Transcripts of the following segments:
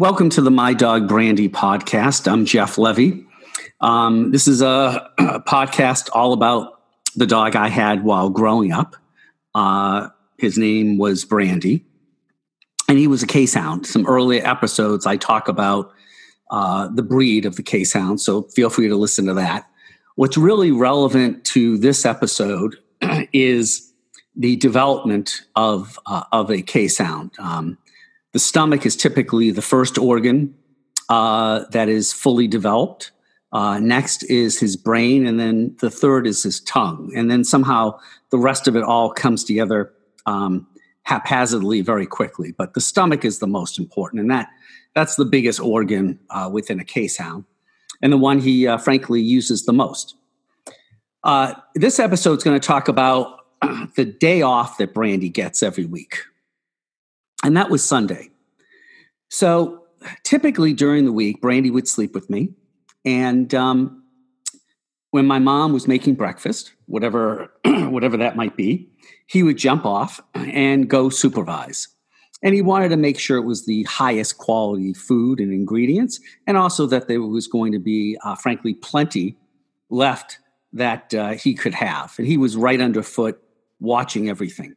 Welcome to the My Dog Brandy podcast. I'm Jeff Levy. Um, this is a, a, podcast all about the dog I had while growing up. Uh, his name was Brandy, and he was a Keeshond. Some early episodes, I talk about uh, the breed of the Keeshond, so feel free to listen to that. What's really relevant to this episode is the development of uh, of a Keeshond. Um, the stomach is typically the first organ uh, that is fully developed. Uh, next is his brain, and then the third is his tongue. And then somehow the rest of it all comes together um, haphazardly very quickly. But the stomach is the most important, and that that's the biggest organ uh, within a Keeshond, and the one he uh, frankly uses the most. Uh, this episode is going to talk about the day off that Brandy gets every week and that was Sunday. So typically during the week, Brandy would sleep with me. And um, when my mom was making breakfast, whatever, whatever that might be, he would jump off and go supervise. And he wanted to make sure it was the highest quality food and ingredients, and also that there was going to be, uh, frankly, plenty left that uh, he could have. And he was right underfoot watching everything.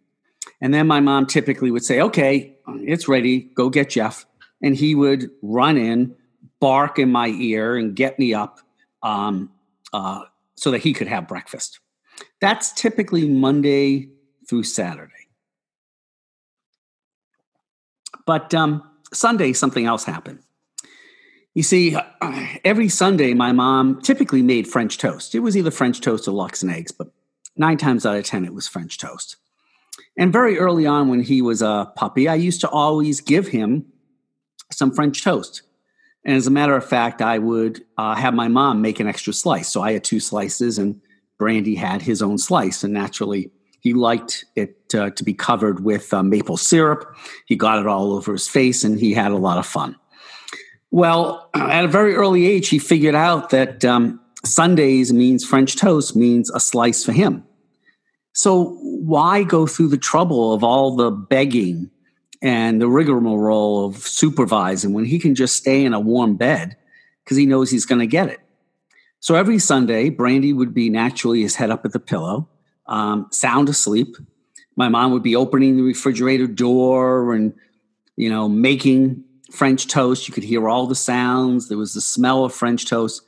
And then my mom typically would say, okay, it's ready, go get Jeff. And he would run in, bark in my ear, and get me up um, uh, so that he could have breakfast. That's typically Monday through Saturday. But um, Sunday, something else happened. You see, every Sunday, my mom typically made French toast. It was either French toast or lox and eggs, but nine times out of 10, it was French toast. And very early on, when he was a puppy, I used to always give him some French toast. And as a matter of fact, I would uh, have my mom make an extra slice. So I had two slices, and Brandy had his own slice. And naturally, he liked it uh, to be covered with uh, maple syrup. He got it all over his face, and he had a lot of fun. Well, at a very early age, he figured out that um, Sundays means French toast means a slice for him. So why go through the trouble of all the begging and the rigmarole of supervising when he can just stay in a warm bed because he knows he's going to get it? So every Sunday, Brandy would be naturally his head up at the pillow, um, sound asleep. My mom would be opening the refrigerator door and, you know, making French toast. You could hear all the sounds. There was the smell of French toast.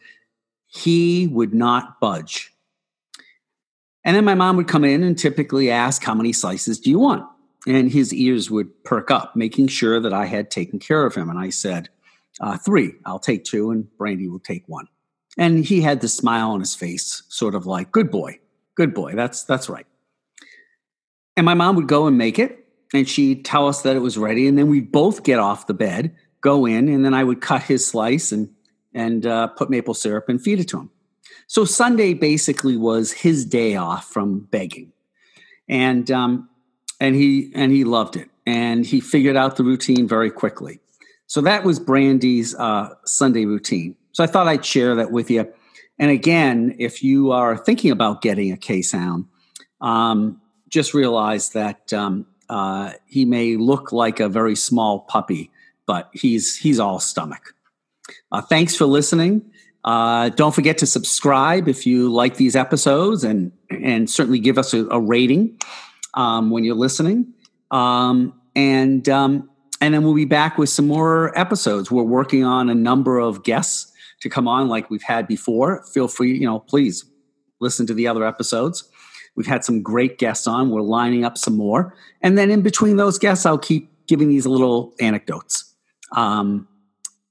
He would not budge. And then my mom would come in and typically ask, How many slices do you want? And his ears would perk up, making sure that I had taken care of him. And I said, uh, Three, I'll take two, and Brandy will take one. And he had the smile on his face, sort of like, Good boy, good boy, that's, that's right. And my mom would go and make it, and she'd tell us that it was ready. And then we'd both get off the bed, go in, and then I would cut his slice and, and uh, put maple syrup and feed it to him. So Sunday basically was his day off from begging, and um, and he and he loved it, and he figured out the routine very quickly. So that was Brandy's uh, Sunday routine. So I thought I'd share that with you. And again, if you are thinking about getting a Keeshond, um, just realize that um, uh, he may look like a very small puppy, but he's he's all stomach. Uh, thanks for listening. Uh, don't forget to subscribe if you like these episodes, and and certainly give us a, a rating um, when you're listening. Um, and um, and then we'll be back with some more episodes. We're working on a number of guests to come on, like we've had before. Feel free, you know, please listen to the other episodes. We've had some great guests on. We're lining up some more, and then in between those guests, I'll keep giving these little anecdotes. Um,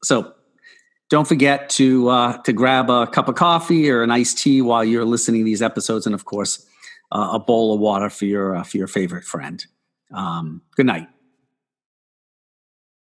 so don't forget to uh, to grab a cup of coffee or an iced tea while you're listening to these episodes, and of course, uh, a bowl of water for your uh, for your favorite friend. Um, good night.